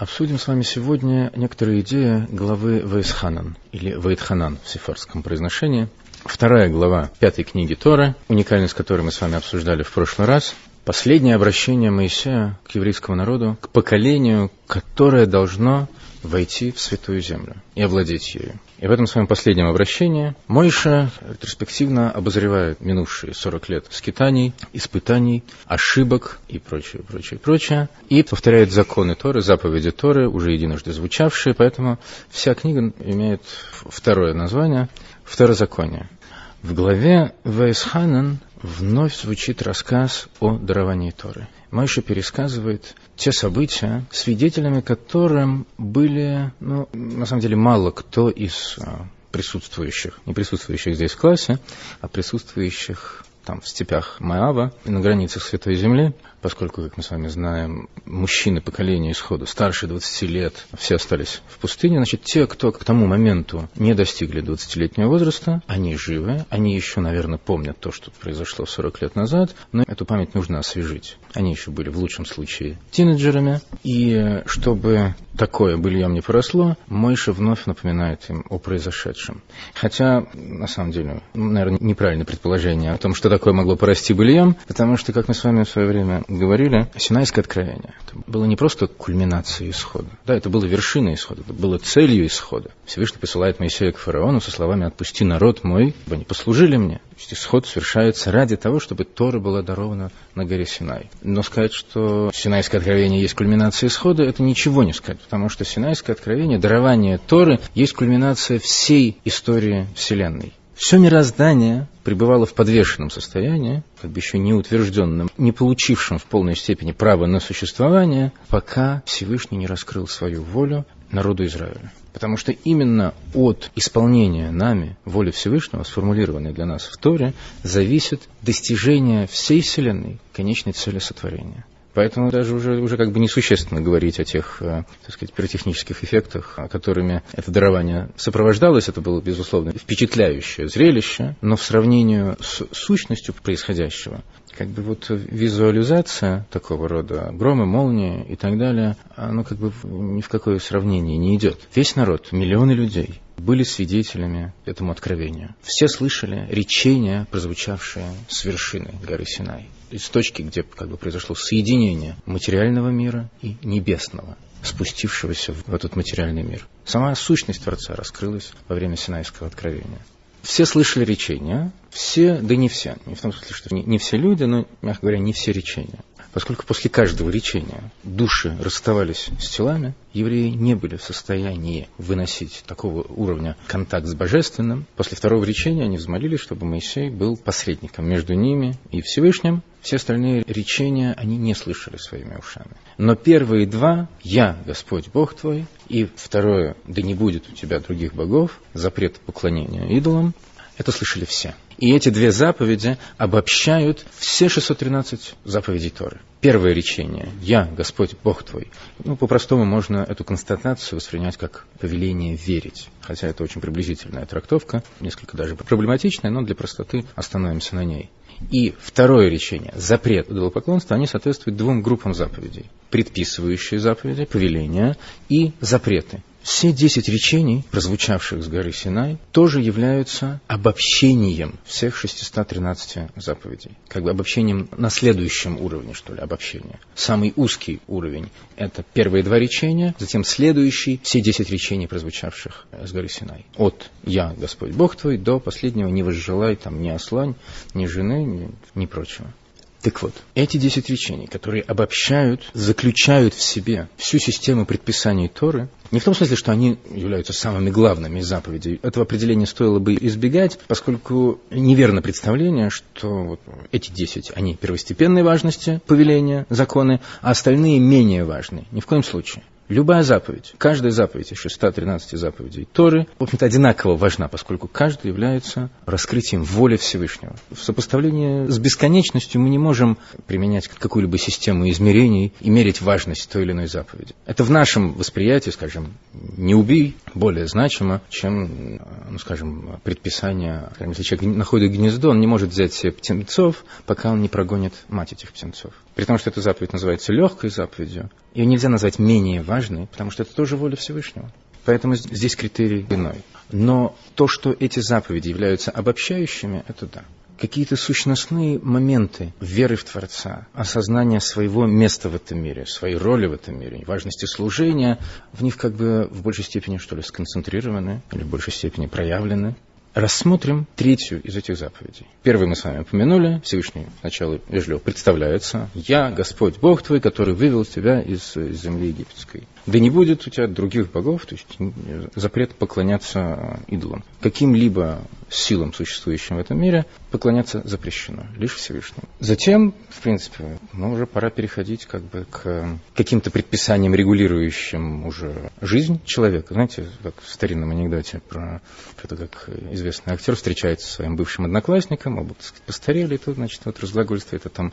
Обсудим с вами сегодня некоторые идеи главы Вейсханан, или Вейтханан в сефарском произношении. Вторая глава пятой книги Торы, уникальность которой мы с вами обсуждали в прошлый раз. Последнее обращение Моисея к еврейскому народу, к поколению, которое должно войти в Святую Землю и овладеть ею. И в этом своем последнем обращении Мойша ретроспективно обозревает минувшие 40 лет скитаний, испытаний, ошибок и прочее, прочее, прочее, и повторяет законы Торы, заповеди Торы, уже единожды звучавшие, поэтому вся книга имеет второе название «Второзаконие». В главе Вейсханан вновь звучит рассказ о даровании Торы. Майша пересказывает те события, свидетелями которым были, ну, на самом деле, мало кто из а, присутствующих, не присутствующих здесь в классе, а присутствующих там в степях Маава, на границах Святой Земли, поскольку, как мы с вами знаем, мужчины поколения исхода старше 20 лет, все остались в пустыне, значит, те, кто к тому моменту не достигли 20-летнего возраста, они живы, они еще, наверное, помнят то, что произошло 40 лет назад, но эту память нужно освежить. Они еще были в лучшем случае тинейджерами, и чтобы такое быльем не поросло, Мойша вновь напоминает им о произошедшем. Хотя, на самом деле, наверное, неправильное предположение о том, что такое могло порасти быльем, потому что, как мы с вами в свое время говорили, Синайское откровение это было не просто кульминацией исхода, да, это было вершиной исхода, это было целью исхода. Всевышний посылает Моисея к фараону со словами «Отпусти народ мой, ибо они послужили мне». То есть исход совершается ради того, чтобы Тора была дарована на горе Синай. Но сказать, что Синайское откровение есть кульминация исхода, это ничего не сказать, потому что Синайское откровение, дарование Торы, есть кульминация всей истории Вселенной. Все мироздание пребывало в подвешенном состоянии, как бы еще не утвержденном, не получившем в полной степени права на существование, пока Всевышний не раскрыл свою волю народу Израиля. Потому что именно от исполнения нами воли Всевышнего, сформулированной для нас в Торе, зависит достижение всей Вселенной, конечной цели сотворения. Поэтому даже уже, уже как бы несущественно говорить о тех, э, так сказать, пиротехнических эффектах, которыми это дарование сопровождалось. Это было, безусловно, впечатляющее зрелище, но в сравнении с сущностью происходящего, как бы вот визуализация такого рода громы, молнии и так далее, оно как бы ни в какое сравнение не идет. Весь народ, миллионы людей, были свидетелями этому откровению. Все слышали речения, прозвучавшие с вершины горы Синай из точки, где как бы произошло соединение материального мира и небесного, спустившегося в этот материальный мир. Сама сущность Творца раскрылась во время Синайского откровения. Все слышали речения, все, да не все, не в том смысле, что не, не все люди, но, мягко говоря, не все речения. Поскольку после каждого речения души расставались с телами, евреи не были в состоянии выносить такого уровня контакт с Божественным. После второго речения они взмолились, чтобы Моисей был посредником между ними и Всевышним. Все остальные речения они не слышали своими ушами. Но первые два «Я, Господь Бог твой», и второе «Да не будет у тебя других богов», запрет поклонения идолам, это слышали все. И эти две заповеди обобщают все 613 заповедей Торы. Первое речение «Я, Господь, Бог твой». Ну, по-простому можно эту констатацию воспринять как повеление верить. Хотя это очень приблизительная трактовка, несколько даже проблематичная, но для простоты остановимся на ней. И второе речение, запрет идолопоклонства, они соответствуют двум группам заповедей. Предписывающие заповеди, повеления и запреты. Все десять речений, прозвучавших с горы Синай, тоже являются обобщением всех 613 заповедей. Как бы обобщением на следующем уровне, что ли, обобщения. Самый узкий уровень – это первые два речения, затем следующий – все десять речений, прозвучавших с горы Синай. От «Я, Господь Бог твой» до последнего «Не возжелай там ни осла, ни жены, ни, ни прочего». Так вот, эти десять речений, которые обобщают, заключают в себе всю систему предписаний Торы, не в том смысле, что они являются самыми главными заповедей. Этого определения стоило бы избегать, поскольку неверно представление, что вот эти десять, они первостепенной важности, повеления, законы, а остальные менее важны. Ни в коем случае. Любая заповедь, каждая заповедь из 613 заповедей Торы, в общем-то, одинаково важна, поскольку каждая является раскрытием воли Всевышнего. В сопоставлении с бесконечностью мы не можем применять какую-либо систему измерений и мерить важность той или иной заповеди. Это в нашем восприятии, скажем, не убей, более значимо, чем, ну, скажем, предписание. Если человек находит гнездо, он не может взять себе птенцов, пока он не прогонит мать этих птенцов. При том, что эта заповедь называется легкой заповедью, ее нельзя назвать менее важной, потому что это тоже воля Всевышнего. Поэтому здесь критерий иной. Но то, что эти заповеди являются обобщающими, это да какие-то сущностные моменты веры в Творца, осознания своего места в этом мире, своей роли в этом мире, важности служения, в них как бы в большей степени, что ли, сконцентрированы или в большей степени проявлены. Рассмотрим третью из этих заповедей. Первый мы с вами упомянули. Всевышний сначала вежливо представляется. «Я Господь Бог твой, который вывел тебя из земли египетской». Да не будет у тебя других богов, то есть запрет поклоняться идолам. Каким-либо силам, существующим в этом мире, поклоняться запрещено, лишь Всевышнему. Затем, в принципе, ну, уже пора переходить как бы к каким-то предписаниям, регулирующим уже жизнь человека. Знаете, как в старинном анекдоте про, про то, как известный актер встречается со своим бывшим одноклассником, оба, так сказать, постарели, и тут, значит, вот разглагольствует, это там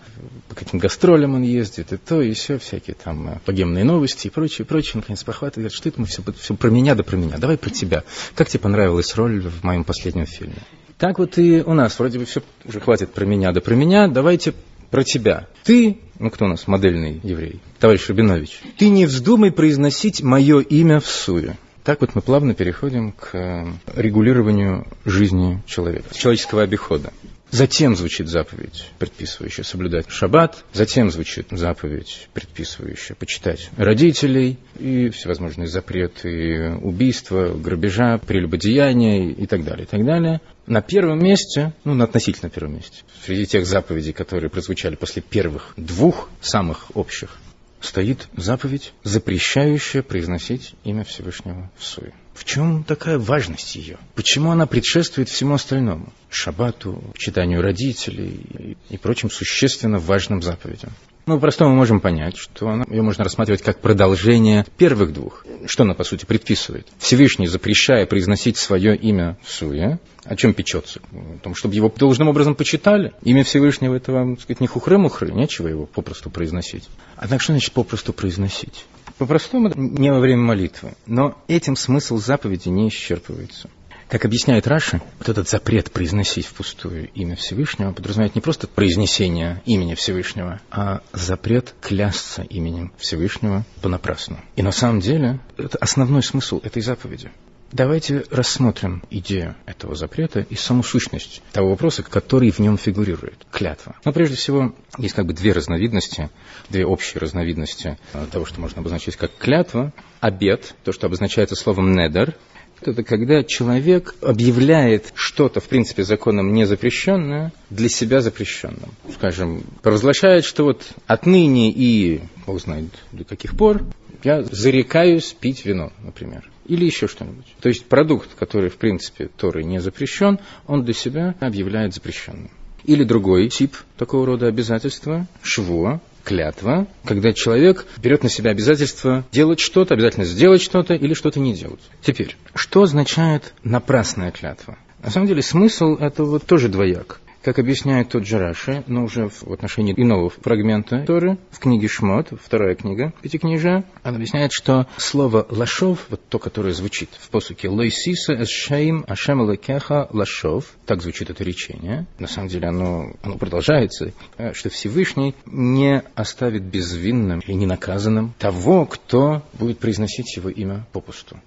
по каким гастролям он ездит, и то, и все, всякие там богемные новости и прочее, прочее. Наконец похватывает, говорит, что это мы все, все про меня да про меня, давай про тебя. Как тебе понравилась роль в моем последнем фильме? Так вот и у нас, вроде бы все уже хватит про меня, да про меня, давайте про тебя. Ты, ну кто у нас, модельный еврей, товарищ Рабинович, ты не вздумай произносить мое имя в суе. Так вот мы плавно переходим к э, регулированию жизни человека, человеческого обихода. Затем звучит заповедь, предписывающая соблюдать шаббат. Затем звучит заповедь, предписывающая почитать родителей и всевозможные запреты убийства, грабежа, прелюбодеяния и так далее, и так далее. На первом месте, ну, на относительно первом месте, среди тех заповедей, которые прозвучали после первых двух самых общих, стоит заповедь, запрещающая произносить имя Всевышнего в суе. В чем такая важность ее? Почему она предшествует всему остальному? Шабату, читанию родителей и прочим существенно важным заповедям. Ну, по-простому мы можем понять, что она, ее можно рассматривать как продолжение первых двух. Что она, по сути, предписывает? Всевышний, запрещая произносить свое имя в суе, о чем печется? О том, чтобы его должным образом почитали. Имя Всевышнего, это вам, так сказать, не хухры-мухры, нечего его попросту произносить. Однако, что значит попросту произносить? По-простому, не во время молитвы. Но этим смысл заповеди не исчерпывается. Как объясняет Раши, вот этот запрет произносить впустую имя Всевышнего подразумевает не просто произнесение имени Всевышнего, а запрет клясться именем Всевышнего понапрасну. И на самом деле это основной смысл этой заповеди. Давайте рассмотрим идею этого запрета и саму сущность того вопроса, который в нем фигурирует – клятва. Но прежде всего, есть как бы две разновидности, две общие разновидности того, что можно обозначить как клятва. Обед, то, что обозначается словом «недер», это когда человек объявляет что-то, в принципе, законом не запрещенное, для себя запрещенным. Скажем, провозглашает, что вот отныне и, бог знает, до каких пор, я зарекаюсь пить вино, например или еще что-нибудь. То есть продукт, который, в принципе, Торой не запрещен, он для себя объявляет запрещенным. Или другой тип такого рода обязательства, шво, клятва, когда человек берет на себя обязательство делать что-то, обязательно сделать что-то или что-то не делать. Теперь, что означает напрасная клятва? На самом деле смысл этого тоже двояк. Как объясняет тот же Раши, но уже в отношении иного фрагмента Торы, в книге Шмот, вторая книга Пятикнижия, он объясняет, что слово «лашов», вот то, которое звучит в посуке «лойсиса эсшаим ашем лекеха лашов», так звучит это речение, на самом деле оно, оно продолжается, что Всевышний не оставит безвинным и ненаказанным того, кто будет произносить его имя попусту.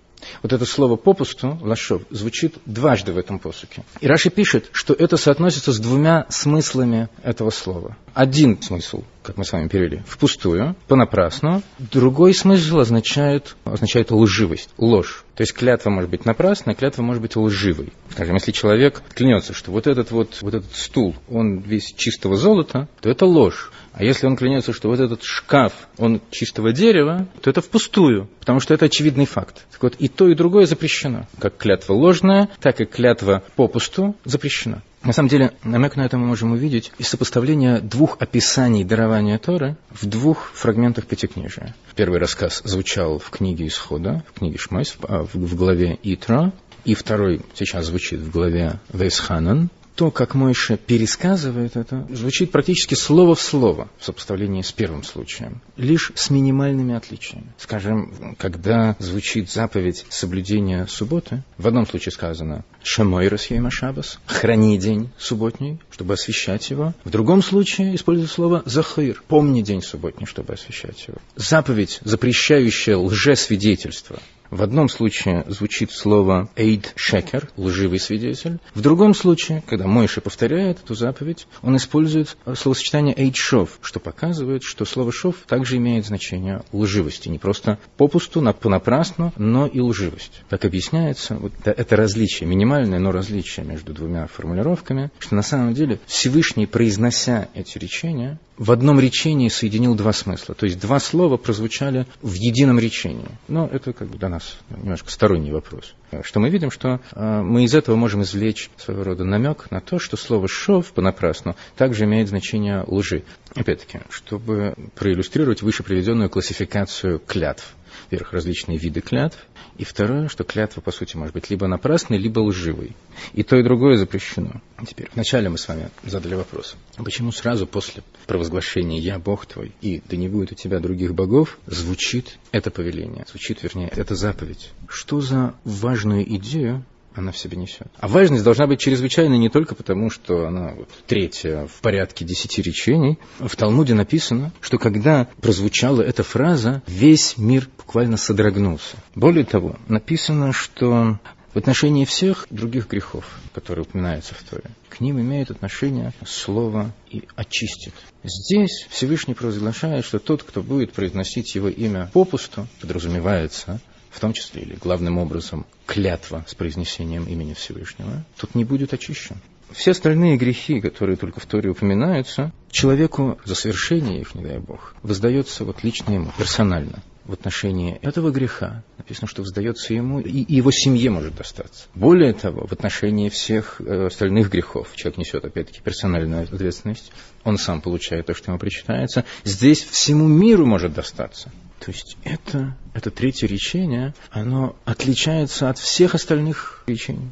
Вот это слово «попусту», «лашов», звучит дважды в этом посуке. И Раши пишет, что это соотносится с двумя смыслами этого слова. Один смысл, как мы с вами перевели, впустую, понапрасну. Другой смысл означает, означает лживость, ложь. То есть клятва может быть напрасной, клятва может быть лживой. Скажем, если человек клянется, что вот этот вот, вот этот стул, он весь чистого золота, то это ложь. А если он клянется, что вот этот шкаф, он чистого дерева, то это впустую, потому что это очевидный факт. Так вот, и то, и другое запрещено. Как клятва ложная, так и клятва попусту запрещена. На самом деле, намек на это мы можем увидеть из сопоставления двух описаний дарования Торы в двух фрагментах Пятикнижия. Первый рассказ звучал в книге Исхода, в книге Шмайс, в, в главе Итра, и второй сейчас звучит в главе Вейсханан, то, как Мойша пересказывает это, звучит практически слово в слово в сопоставлении с первым случаем, лишь с минимальными отличиями. Скажем, когда звучит заповедь соблюдения субботы, в одном случае сказано «Шамой Расьейма Шабас» – «Храни день субботний», чтобы освещать его. В другом случае используется слово «Захир» – «Помни день субботний», чтобы освещать его. Заповедь, запрещающая лжесвидетельство, в одном случае звучит слово «эйд шекер» – лживый свидетель. В другом случае, когда Мойша повторяет эту заповедь, он использует словосочетание «эйд шов», что показывает, что слово «шов» также имеет значение лживости. Не просто попусту, понапрасну, но и лживость. Так объясняется вот это различие, минимальное, но различие между двумя формулировками, что на самом деле Всевышний, произнося эти речения, в одном речении соединил два смысла. То есть два слова прозвучали в едином речении. Но это как бы для нас немножко сторонний вопрос. Что мы видим, что э, мы из этого можем извлечь своего рода намек на то, что слово «шов» понапрасну также имеет значение лжи. Опять-таки, чтобы проиллюстрировать выше приведенную классификацию клятв. Во-первых, различные виды клятв, и второе, что клятва, по сути, может быть либо напрасной, либо лживой. И то, и другое запрещено. Теперь, вначале мы с вами задали вопрос, почему сразу после провозглашения «Я Бог твой» и «Да не будет у тебя других богов» звучит это повеление, звучит, вернее, эта заповедь. Что за важную идею она в себе несет. А важность должна быть чрезвычайной не только потому, что она вот, третья в порядке десяти речений. В Талмуде написано, что когда прозвучала эта фраза, весь мир буквально содрогнулся. Более того, написано, что в отношении всех других грехов, которые упоминаются в Торе, к ним имеет отношение слово «и очистит». Здесь Всевышний провозглашает, что тот, кто будет произносить его имя попусту, подразумевается, в том числе или главным образом клятва с произнесением имени Всевышнего, тут не будет очищен. Все остальные грехи, которые только в Торе упоминаются, человеку за совершение их, не дай Бог, воздается вот лично ему, персонально. В отношении этого греха написано, что воздается ему, и его семье может достаться. Более того, в отношении всех э, остальных грехов человек несет, опять-таки, персональную ответственность, он сам получает то, что ему причитается. Здесь всему миру может достаться. То есть это, это третье речение, оно отличается от всех остальных речений.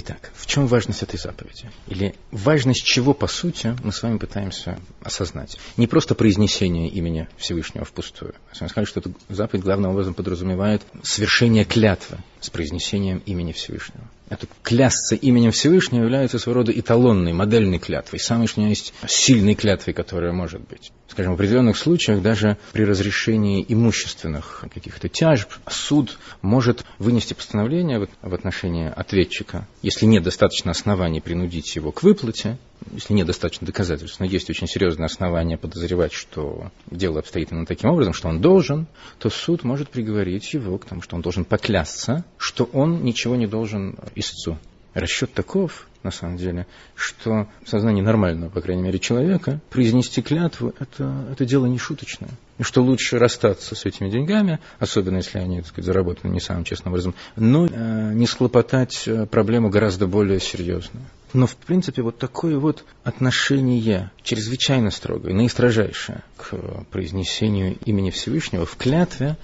Итак, в чем важность этой заповеди? Или важность чего, по сути, мы с вами пытаемся осознать? Не просто произнесение имени Всевышнего впустую. Мы сказали, что эта заповедь главным образом подразумевает совершение клятвы с произнесением имени Всевышнего. Это клясться именем Всевышнего является своего рода эталонной, модельной клятвой, самой, что есть, сильной клятвой, которая может быть. Скажем, в определенных случаях даже при разрешении имущественных каких-то тяжб суд может вынести постановление в отношении ответчика, если нет достаточно оснований принудить его к выплате, если нет достаточно доказательств, но есть очень серьезные основания подозревать, что дело обстоит именно таким образом, что он должен, то суд может приговорить его к тому, что он должен поклясться, что он ничего не должен истцу. Расчет таков, на самом деле, что в сознании нормального, по крайней мере, человека произнести клятву это, это дело не шуточное. И что лучше расстаться с этими деньгами, особенно если они, так сказать, заработаны не самым честным образом, но э, не схлопотать э, проблему гораздо более серьезную. Но, в принципе, вот такое вот отношение, чрезвычайно строгое, наистрожайшее к произнесению имени Всевышнего в клятве,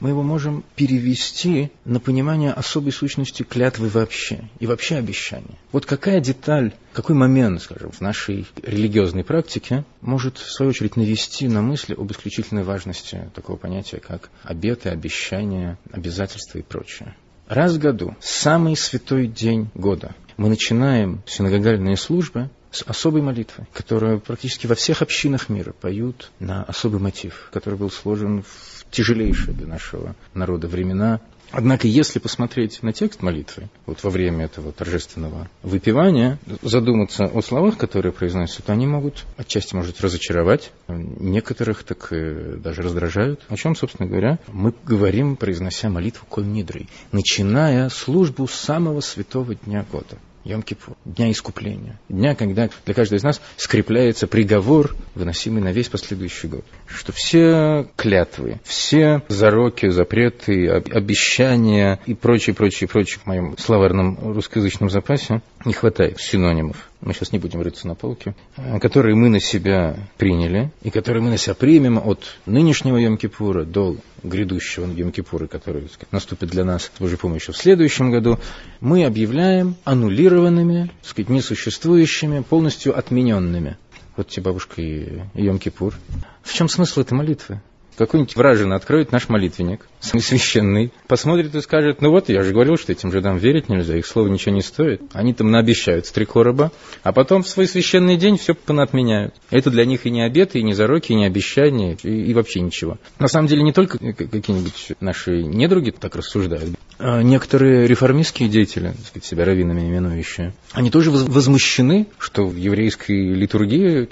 мы его можем перевести на понимание особой сущности клятвы вообще и вообще обещания. Вот какая деталь, какой момент, скажем, в нашей религиозной практике может, в свою очередь, навести на мысли об исключительной важности такого понятия, как обеты, обещания, обязательства и прочее. Раз в году, самый святой день года, мы начинаем синагогальные службы с особой молитвой, которую практически во всех общинах мира поют на особый мотив, который был сложен в тяжелейшие для нашего народа времена. Однако, если посмотреть на текст молитвы, вот во время этого торжественного выпивания, задуматься о словах, которые произносятся, то они могут отчасти, может, разочаровать, некоторых так и даже раздражают. О чем, собственно говоря, мы говорим, произнося молитву Коль Нидрой, начиная службу самого святого дня года. Йом-Кипур, дня искупления, дня, когда для каждого из нас скрепляется приговор, выносимый на весь последующий год. Что все клятвы, все зароки, запреты, обещания и прочее, прочее, прочее в моем словарном русскоязычном запасе не хватает синонимов мы сейчас не будем рыться на полке, э, которые мы на себя приняли, и которые мы на себя примем от нынешнего Йом-Кипура до грядущего Йом-Кипура, который сказать, наступит для нас с Божьей помощью в следующем году, мы объявляем аннулированными, сказать, несуществующими, полностью отмененными. Вот тебе бабушка и Йом-Кипур. В чем смысл этой молитвы? Какой-нибудь вражин откроет наш молитвенник, самый священный, посмотрит и скажет, ну вот, я же говорил, что этим жидам верить нельзя, их слово ничего не стоит. Они там наобещают с три короба, а потом в свой священный день все понатменяют. Это для них и не обеты, и не зароки, и не обещания, и, и вообще ничего. На самом деле не только какие-нибудь наши недруги так рассуждают. А некоторые реформистские деятели, так сказать, себя раввинами именующие, они тоже возмущены, что в еврейской литургии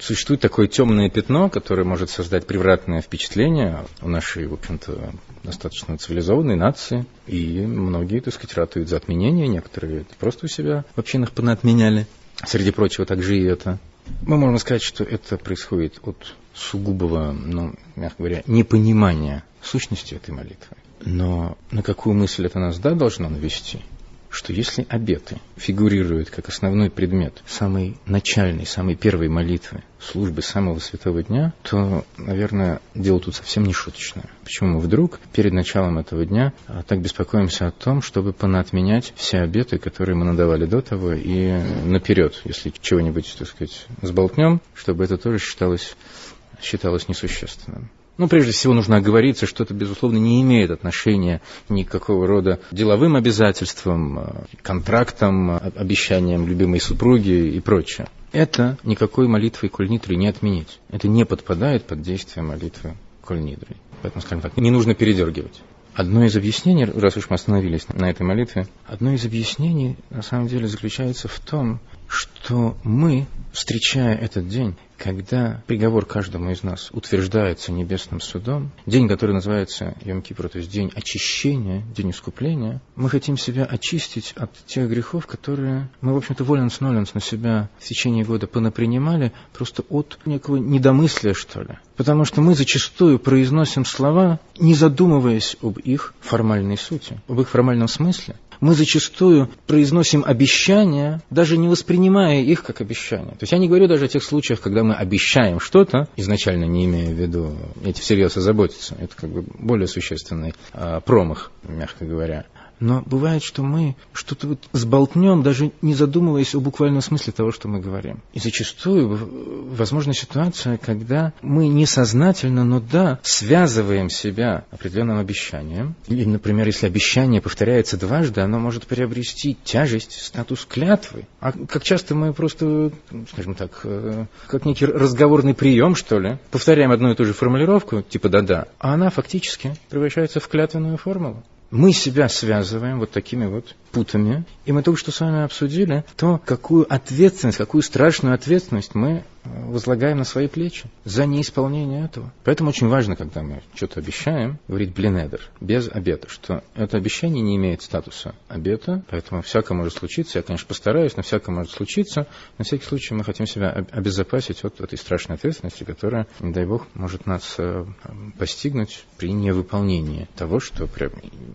существует такое темное пятно, которое может создать превратное впечатление у нашей, в общем-то, достаточно цивилизованной нации. И многие, так сказать, ратуют за отменение, некоторые просто у себя в общинах понаотменяли. Среди прочего, также и это. Мы можем сказать, что это происходит от сугубого, ну, мягко говоря, непонимания сущности этой молитвы. Но на какую мысль это нас, да, должно навести? Что если обеты фигурируют как основной предмет самой начальной, самой первой молитвы, службы самого святого дня, то, наверное, дело тут совсем не шуточное. Почему мы вдруг перед началом этого дня а, так беспокоимся о том, чтобы понаотменять все обеты, которые мы надавали до того, и наперед, если чего-нибудь, так сказать, сболтнем, чтобы это тоже считалось, считалось несущественным. Ну, прежде всего, нужно оговориться, что это, безусловно, не имеет отношения никакого рода деловым обязательствам, э, контрактам, э, обещаниям любимой супруги и прочее. Это никакой молитвы Кульнитры не отменить. Это не подпадает под действие молитвы Кульнитры. Поэтому, скажем так, не нужно передергивать. Одно из объяснений, раз уж мы остановились на этой молитве, одно из объяснений на самом деле заключается в том, что мы, встречая этот день, когда приговор каждому из нас утверждается небесным судом, день, который называется Йом то есть день очищения, день искупления, мы хотим себя очистить от тех грехов, которые мы, в общем-то, воленс-ноленс на себя в течение года понапринимали, просто от некого недомыслия, что ли. Потому что мы зачастую произносим слова, не задумываясь об их формальной сути, об их формальном смысле мы зачастую произносим обещания, даже не воспринимая их как обещания. То есть я не говорю даже о тех случаях, когда мы обещаем что-то, изначально не имея в виду эти всерьез озаботиться. Это как бы более существенный а, промах, мягко говоря. Но бывает, что мы что-то вот сболтнем, даже не задумываясь о буквальном смысле того, что мы говорим. И зачастую возможна ситуация, когда мы несознательно, но да, связываем себя определенным обещанием. Или, например, если обещание повторяется дважды, оно может приобрести тяжесть, статус клятвы. А как часто мы просто, скажем так, э, как некий разговорный прием, что ли, повторяем одну и ту же формулировку, типа «да-да», а она фактически превращается в клятвенную формулу мы себя связываем вот такими вот путами, и мы только что с вами обсудили то, какую ответственность, какую страшную ответственность мы возлагаем на свои плечи за неисполнение этого. Поэтому очень важно, когда мы что-то обещаем, говорить блинедер, без обета, что это обещание не имеет статуса обета, поэтому всякое может случиться. Я, конечно, постараюсь, но всякое может случиться. На всякий случай мы хотим себя обезопасить от этой страшной ответственности, которая, не дай бог, может нас э, постигнуть при невыполнении того, что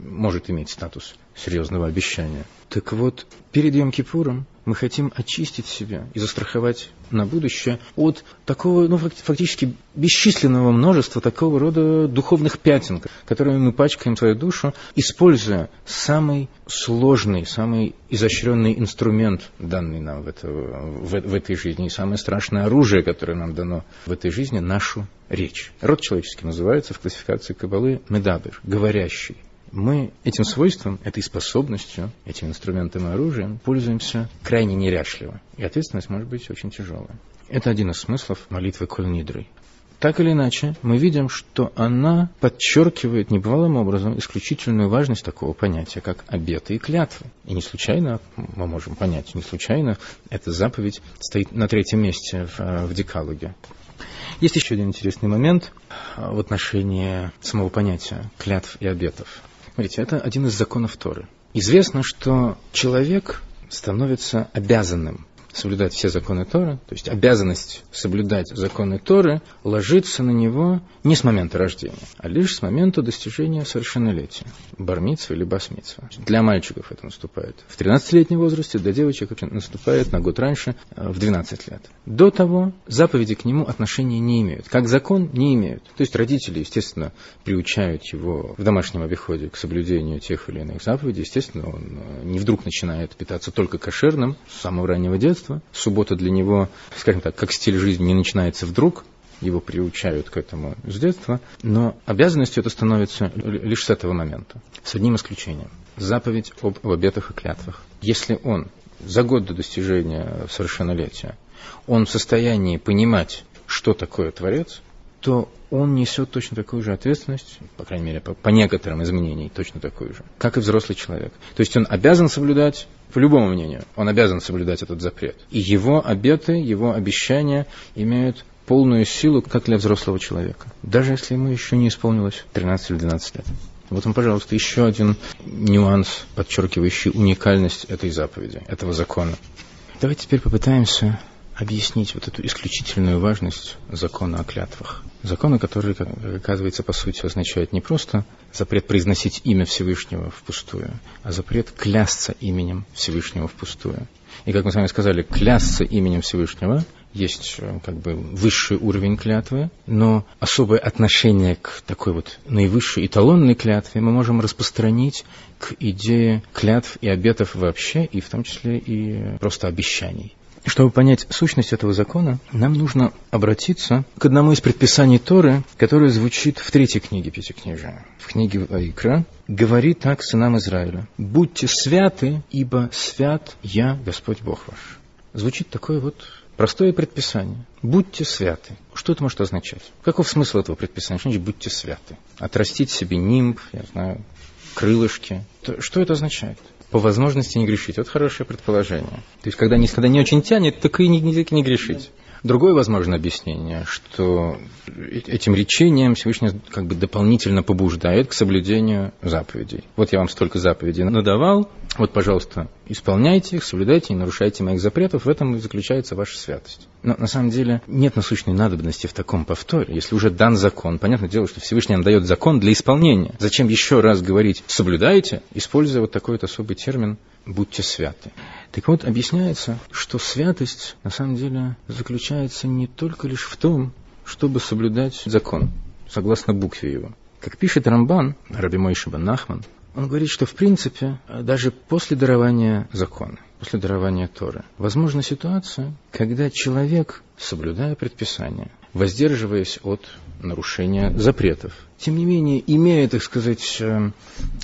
может иметь статус серьезного обещания. Так вот, перед Йом-Кипуром мы хотим очистить себя и застраховать на будущее от такого, ну, фактически бесчисленного множества такого рода духовных пятен, которыми мы пачкаем свою душу, используя самый сложный, самый изощренный инструмент, данный нам в, это, в, в этой жизни, и самое страшное оружие, которое нам дано в этой жизни, нашу речь. Род человеческий называется в классификации Кабалы медабер, говорящий мы этим свойством, этой способностью, этим инструментом и оружием пользуемся крайне неряшливо. И ответственность может быть очень тяжелая. Это один из смыслов молитвы Коль Так или иначе, мы видим, что она подчеркивает небывалым образом исключительную важность такого понятия, как обеты и клятвы. И не случайно, мы можем понять, не случайно эта заповедь стоит на третьем месте в, в Декалоге. Есть еще один интересный момент в отношении самого понятия клятв и обетов. Смотрите, это один из законов Торы. Известно, что человек становится обязанным соблюдать все законы Торы, то есть обязанность соблюдать законы Торы, ложится на него не с момента рождения, а лишь с момента достижения совершеннолетия, бармитсва или басмитсва. Для мальчиков это наступает в 13-летнем возрасте, для девочек это наступает на год раньше, э, в 12 лет. До того заповеди к нему отношения не имеют, как закон не имеют. То есть родители, естественно, приучают его в домашнем обиходе к соблюдению тех или иных заповедей. Естественно, он э, не вдруг начинает питаться только кошерным с самого раннего детства. Суббота для него, скажем так, как стиль жизни не начинается вдруг, его приучают к этому с детства, но обязанностью это становится лишь с этого момента, с одним исключением. Заповедь об, об обетах и клятвах. Если он за год до достижения совершеннолетия, он в состоянии понимать, что такое Творец, то он несет точно такую же ответственность, по крайней мере, по, по некоторым изменениям точно такую же, как и взрослый человек. То есть он обязан соблюдать, по любому мнению, он обязан соблюдать этот запрет. И его обеты, его обещания имеют полную силу, как для взрослого человека. Даже если ему еще не исполнилось 13 или 12 лет. Вот он, пожалуйста, еще один нюанс, подчеркивающий уникальность этой заповеди, этого закона. Давайте теперь попытаемся объяснить вот эту исключительную важность закона о клятвах. Закона, который, как оказывается, по сути означает не просто запрет произносить имя Всевышнего впустую, а запрет клясться именем Всевышнего впустую. И, как мы с вами сказали, клясться именем Всевышнего есть э, как бы высший уровень клятвы, но особое отношение к такой вот наивысшей эталонной клятве мы можем распространить к идее клятв и обетов вообще, и в том числе и просто обещаний. Чтобы понять сущность этого закона, нам нужно обратиться к одному из предписаний Торы, которое звучит в третьей книге Пятикнижия. В книге Ваикра говорит так сынам Израиля. «Будьте святы, ибо свят я, Господь Бог ваш». Звучит такое вот простое предписание. Будьте святы. Что это может означать? Каков смысл этого предписания? Что значит будьте святы? Отрастить себе нимб, я знаю, крылышки. Что это означает? По возможности не грешить. Вот хорошее предположение. То есть, когда, когда не очень тянет, так и не, не, не грешить. Другое возможное объяснение, что этим речением Всевышний как бы дополнительно побуждает к соблюдению заповедей. Вот я вам столько заповедей надавал, вот, пожалуйста, исполняйте их, соблюдайте, не нарушайте моих запретов, в этом и заключается ваша святость. Но на самом деле нет насущной надобности в таком повторе. Если уже дан закон, понятное дело, что Всевышний нам дает закон для исполнения. Зачем еще раз говорить «соблюдайте», используя вот такой вот особый термин «будьте святы». Так вот, объясняется, что святость на самом деле заключается не только лишь в том, чтобы соблюдать закон, согласно букве его. Как пишет Рамбан, Раби Мойшиба Нахман, он говорит, что в принципе даже после дарования закона, после дарования Торы, возможна ситуация, когда человек, соблюдая предписания, воздерживаясь от нарушения запретов, тем не менее, имея, так сказать, э,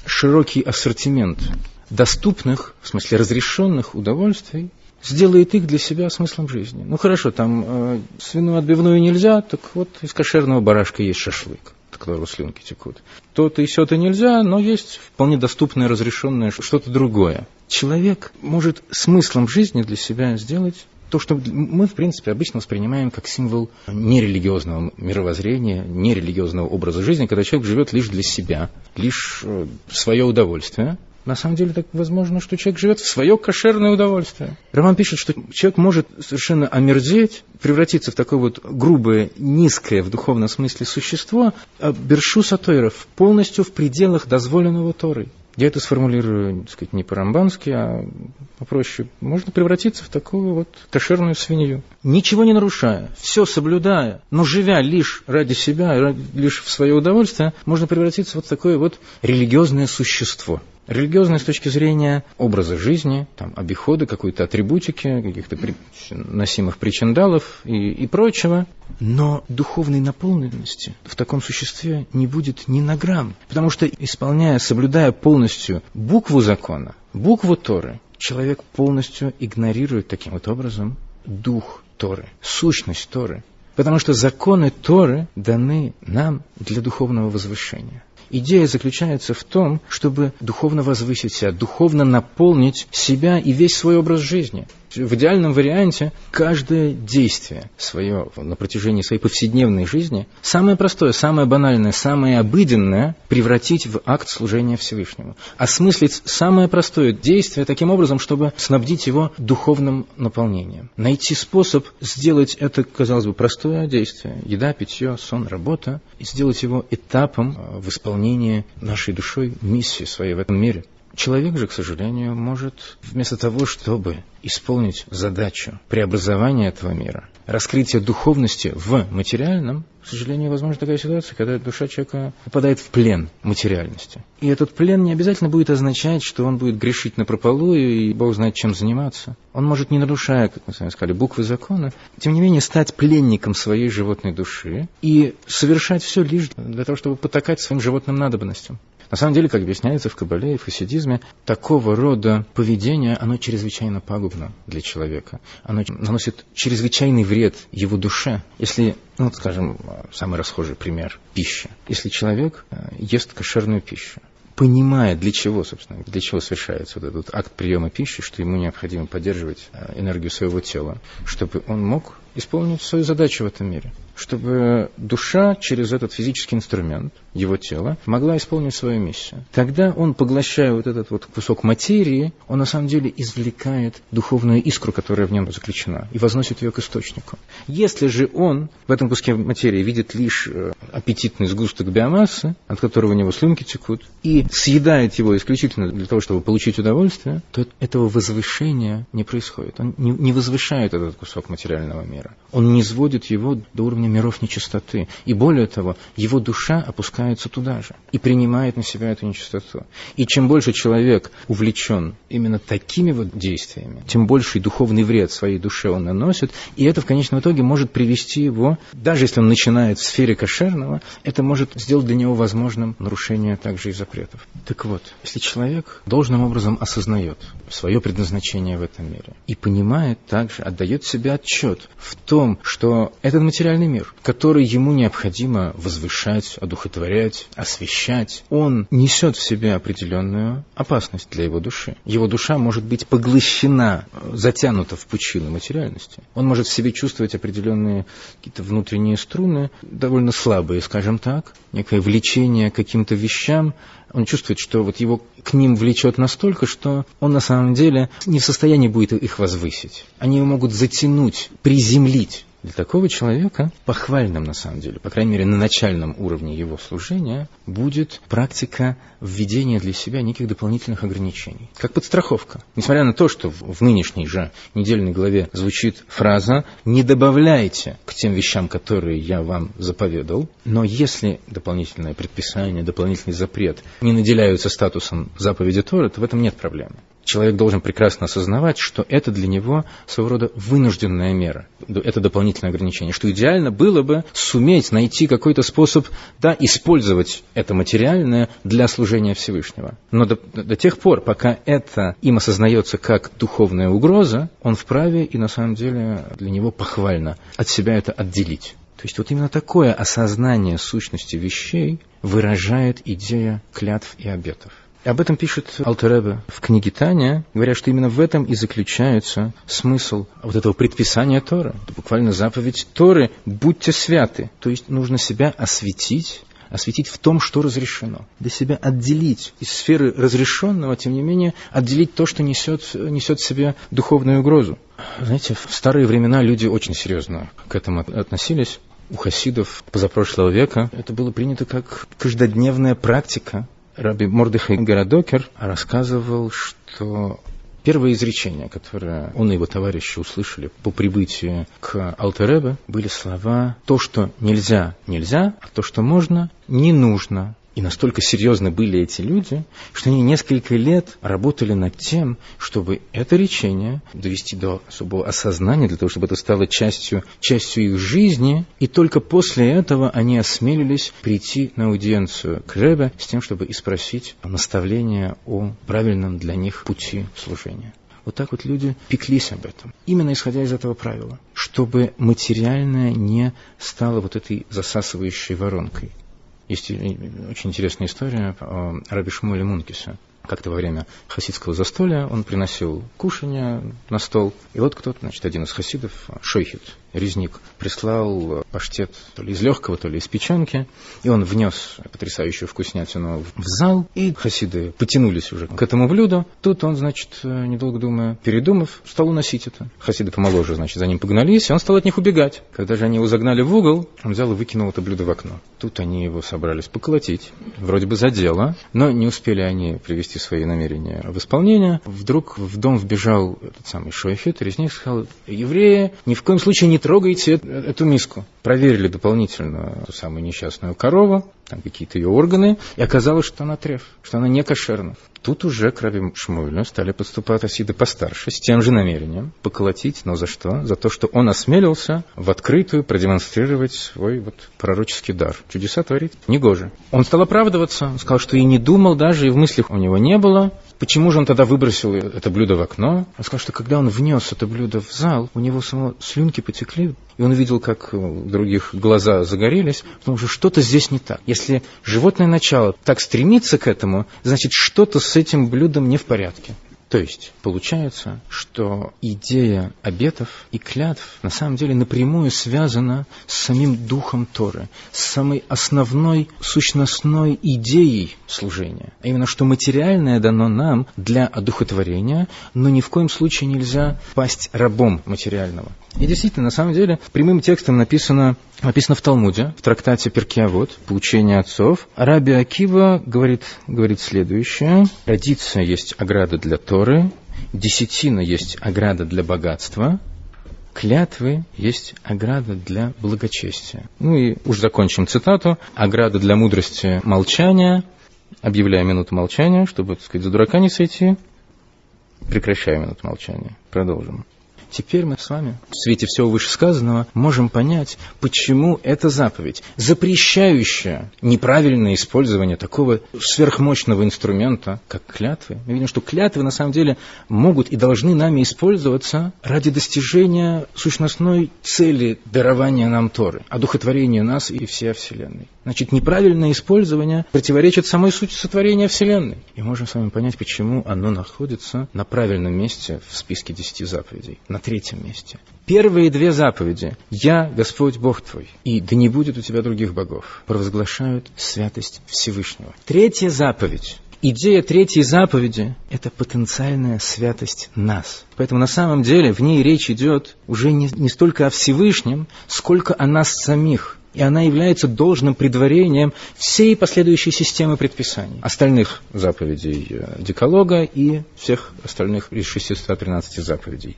широкий ассортимент доступных, в смысле разрешенных удовольствий, сделает их для себя смыслом жизни. Ну хорошо, там э, свиную отбивную нельзя, так вот из кошерного барашка есть шашлык, от которого слюнки текут. То-то и все-то нельзя, но есть вполне доступное, разрешенное что-то другое. Человек может смыслом жизни для себя сделать то, что мы, в принципе, обычно воспринимаем как символ нерелигиозного мировоззрения, нерелигиозного образа жизни, когда человек живет лишь для себя, лишь э, свое удовольствие, на самом деле так возможно, что человек живет в свое кошерное удовольствие. Роман пишет, что человек может совершенно омерзеть, превратиться в такое вот грубое, низкое в духовном смысле существо, а Бершу Сатойров полностью в пределах дозволенного Торой. Я это сформулирую, так сказать, не по-рамбански, а попроще. Можно превратиться в такую вот кошерную свинью. Ничего не нарушая, все соблюдая, но живя лишь ради себя, лишь в свое удовольствие, можно превратиться вот в такое вот религиозное существо. Религиозное с точки зрения образа жизни, там, обихода, какой-то атрибутики, каких-то при... носимых причиндалов и, и прочего. Но духовной наполненности в таком существе не будет ни на грамм. Потому что, исполняя, соблюдая полностью букву закона, букву Торы, человек полностью игнорирует таким вот образом дух Торы, сущность Торы. Потому что законы Торы даны нам для духовного возвышения. Идея заключается в том, чтобы духовно возвысить себя, духовно наполнить себя и весь свой образ жизни. В идеальном варианте каждое действие свое на протяжении своей повседневной жизни, самое простое, самое банальное, самое обыденное, превратить в акт служения Всевышнему. Осмыслить самое простое действие таким образом, чтобы снабдить его духовным наполнением. Найти способ сделать это, казалось бы, простое действие, еда, питье, сон, работа, и сделать его этапом э, в исполнении нашей душой миссии своей в этом мире. Человек же, к сожалению, может вместо того, чтобы исполнить задачу преобразования этого мира, раскрытия духовности в материальном, к сожалению, возможна такая ситуация, когда душа человека попадает в плен материальности. И этот плен не обязательно будет означать, что он будет грешить на прополую и Бог знает, чем заниматься. Он может, не нарушая, как мы с вами сказали, буквы закона, тем не менее стать пленником своей животной души и совершать все лишь для того, чтобы потакать своим животным надобностям. На самом деле, как объясняется в Кабале и в хасидизме, такого рода поведение, оно чрезвычайно пагубно для человека. Оно наносит чрезвычайный вред его душе. Если, ну, вот, скажем, самый расхожий пример – пища. Если человек э, ест кошерную пищу, понимая, для чего, собственно, для чего совершается вот этот акт приема пищи, что ему необходимо поддерживать э, энергию своего тела, чтобы он мог исполнить свою задачу в этом мире, чтобы душа через этот физический инструмент, его тело, могла исполнить свою миссию. Тогда он, поглощая вот этот вот кусок материи, он на самом деле извлекает духовную искру, которая в нем заключена, и возносит ее к источнику. Если же он в этом куске материи видит лишь э, аппетитный сгусток биомассы, от которого у него слюнки текут, и съедает его исключительно для того, чтобы получить удовольствие, то этого возвышения не происходит. Он не возвышает этот кусок материального мира мира. Он не сводит его до уровня миров нечистоты. И более того, его душа опускается туда же и принимает на себя эту нечистоту. И чем больше человек увлечен именно такими вот действиями, тем больший духовный вред своей душе он наносит, и это в конечном итоге может привести его, даже если он начинает в сфере кошерного, это может сделать для него возможным нарушение также и запретов. Так вот, если человек должным образом осознает свое предназначение в этом мире и понимает также, отдает себе отчет в том, что этот материальный мир, который ему необходимо возвышать, одухотворять, освещать, он несет в себе определенную опасность для его души. Его душа может быть поглощена, затянута в пучину материальности. Он может в себе чувствовать определенные какие-то внутренние струны, довольно слабые, скажем так, некое влечение к каким-то вещам, он чувствует, что вот его к ним влечет настолько, что он на самом деле не в состоянии будет их возвысить. Они его могут затянуть, приземлить. Для такого человека похвальным, на самом деле, по крайней мере, на начальном уровне его служения, будет практика введения для себя неких дополнительных ограничений. Как подстраховка. Несмотря на то, что в нынешней же недельной главе звучит фраза «не добавляйте к тем вещам, которые я вам заповедал», но если дополнительное предписание, дополнительный запрет не наделяются статусом заповеди Торы, то в этом нет проблемы человек должен прекрасно осознавать, что это для него своего рода вынужденная мера, это дополнительное ограничение, что идеально было бы суметь найти какой-то способ да, использовать это материальное для служения Всевышнего. Но до, до тех пор, пока это им осознается как духовная угроза, он вправе и на самом деле для него похвально от себя это отделить. То есть вот именно такое осознание сущности вещей выражает идея клятв и обетов. Об этом пишет Алтеребе в книге Таня, говоря, что именно в этом и заключается смысл вот этого предписания Тора. Это буквально заповедь Торы «Будьте святы». То есть нужно себя осветить, осветить в том, что разрешено. Для себя отделить из сферы разрешенного, тем не менее, отделить то, что несет, несет в себе духовную угрозу. Знаете, в старые времена люди очень серьезно к этому относились. У хасидов позапрошлого века это было принято как каждодневная практика Раби Мордыхай Городокер рассказывал, что первое изречение, которое он и его товарищи услышали по прибытию к Алтеребе, были слова «то, что нельзя, нельзя, а то, что можно, не нужно». И настолько серьезны были эти люди, что они несколько лет работали над тем, чтобы это речение довести до особого осознания, для того, чтобы это стало частью, частью их жизни. И только после этого они осмелились прийти на аудиенцию к Ребе с тем, чтобы и спросить наставления о правильном для них пути служения. Вот так вот люди пеклись об этом. Именно исходя из этого правила. Чтобы материальное не стало вот этой засасывающей воронкой. Есть очень интересная история о Раби Шмуэле Мункисе. Как-то во время хасидского застолья он приносил кушанье на стол. И вот кто-то, значит, один из хасидов, Шойхит, резник, прислал паштет то ли из легкого, то ли из печенки. И он внес потрясающую вкуснятину в зал. И хасиды потянулись уже к этому блюду. Тут он, значит, недолго думая, передумав, стал уносить это. Хасиды помоложе, значит, за ним погнались, и он стал от них убегать. Когда же они его загнали в угол, он взял и выкинул это блюдо в окно. Тут они его собрались поколотить. Вроде бы за дело, но не успели они привести привести свои намерения в исполнение, вдруг в дом вбежал этот самый Шойфет, резник сказал, евреи, ни в коем случае не трогайте эту миску. Проверили дополнительно ту самую несчастную корову, там какие-то ее органы, и оказалось, что она треф, что она не кошерна. Тут уже к Раби Шмуэлю стали подступать асиды постарше, с тем же намерением поколотить, но за что? За то, что он осмелился в открытую продемонстрировать свой вот пророческий дар. Чудеса творит негоже. Он стал оправдываться, сказал, что и не думал даже, и в мыслях у него не было. Почему же он тогда выбросил это блюдо в окно? Он сказал, что когда он внес это блюдо в зал, у него само слюнки потекли, и он видел, как у других глаза загорелись, потому что что-то здесь не так. Если животное начало так стремится к этому, значит, что-то с этим блюдом не в порядке. То есть получается, что идея обетов и клятв на самом деле напрямую связана с самим духом Торы, с самой основной сущностной идеей служения. А именно, что материальное дано нам для одухотворения, но ни в коем случае нельзя пасть рабом материального. И действительно, на самом деле, прямым текстом написано, написано в Талмуде, в трактате Перкиавод, «Поучение отцов». Раби Акива говорит, говорит следующее. Традиция есть ограда для Торы, десятина есть ограда для богатства, клятвы есть ограда для благочестия. Ну и уж закончим цитату. Ограда для мудрости молчания. Объявляю минуту молчания, чтобы, так сказать, за дурака не сойти. Прекращаю минуту молчания. Продолжим. Теперь мы с вами в свете всего вышесказанного можем понять, почему эта заповедь, запрещающая неправильное использование такого сверхмощного инструмента, как клятвы. Мы видим, что клятвы на самом деле могут и должны нами использоваться ради достижения сущностной цели дарования нам Торы, одухотворения нас и всей Вселенной. Значит, неправильное использование противоречит самой сути сотворения Вселенной. И можем с вами понять, почему оно находится на правильном месте в списке десяти заповедей, на третьем месте. Первые две заповеди «Я Господь Бог твой, и да не будет у тебя других богов» провозглашают святость Всевышнего. Третья заповедь Идея третьей заповеди – это потенциальная святость нас. Поэтому на самом деле в ней речь идет уже не, не столько о Всевышнем, сколько о нас самих и она является должным предварением всей последующей системы предписаний, остальных заповедей э, Деколога и всех остальных из 613 заповедей.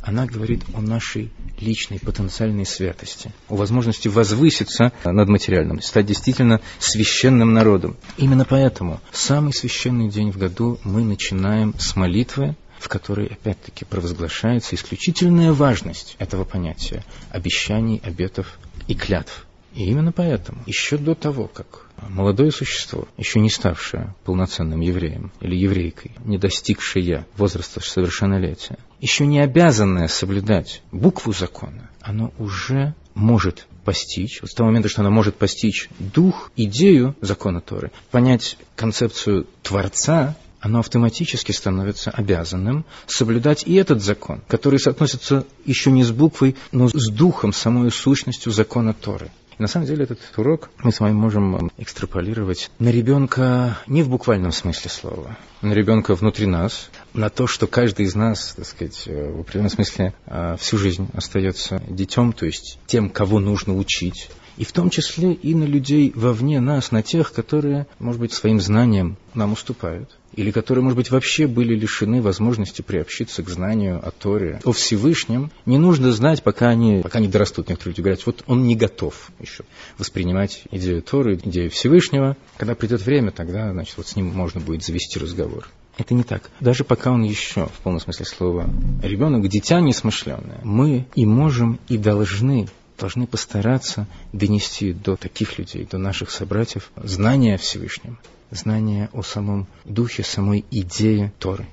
Она говорит о нашей личной потенциальной святости, о возможности возвыситься над материальным, стать действительно священным народом. Именно поэтому самый священный день в году мы начинаем с молитвы, в которой, опять-таки, провозглашается исключительная важность этого понятия обещаний, обетов и клятв. И именно поэтому, еще до того, как молодое существо, еще не ставшее полноценным евреем или еврейкой, не достигшее возраста совершеннолетия, еще не обязанное соблюдать букву закона, оно уже может постичь, вот с того момента, что оно может постичь дух, идею закона Торы, понять концепцию Творца, оно автоматически становится обязанным соблюдать и этот закон, который соотносится еще не с буквой, но с духом, самой сущностью закона Торы. И на самом деле этот урок мы с вами можем экстраполировать на ребенка не в буквальном смысле слова, на ребенка внутри нас, на то, что каждый из нас, так сказать, в определенном смысле а, всю жизнь остается детем, то есть тем, кого нужно учить, и в том числе и на людей вовне нас, на тех, которые, может быть, своим знанием нам уступают, или которые, может быть, вообще были лишены возможности приобщиться к знанию о Торе, о Всевышнем. Не нужно знать, пока они, пока они дорастут. Некоторые люди говорят, вот он не готов еще воспринимать идею Торы, идею Всевышнего. Когда придет время, тогда, значит, вот с ним можно будет завести разговор. Это не так. Даже пока он еще, в полном смысле слова, ребенок, дитя несмышленное, мы и можем, и должны должны постараться донести до таких людей, до наших собратьев, знания о Всевышнем, знание о самом духе, самой идее Торы.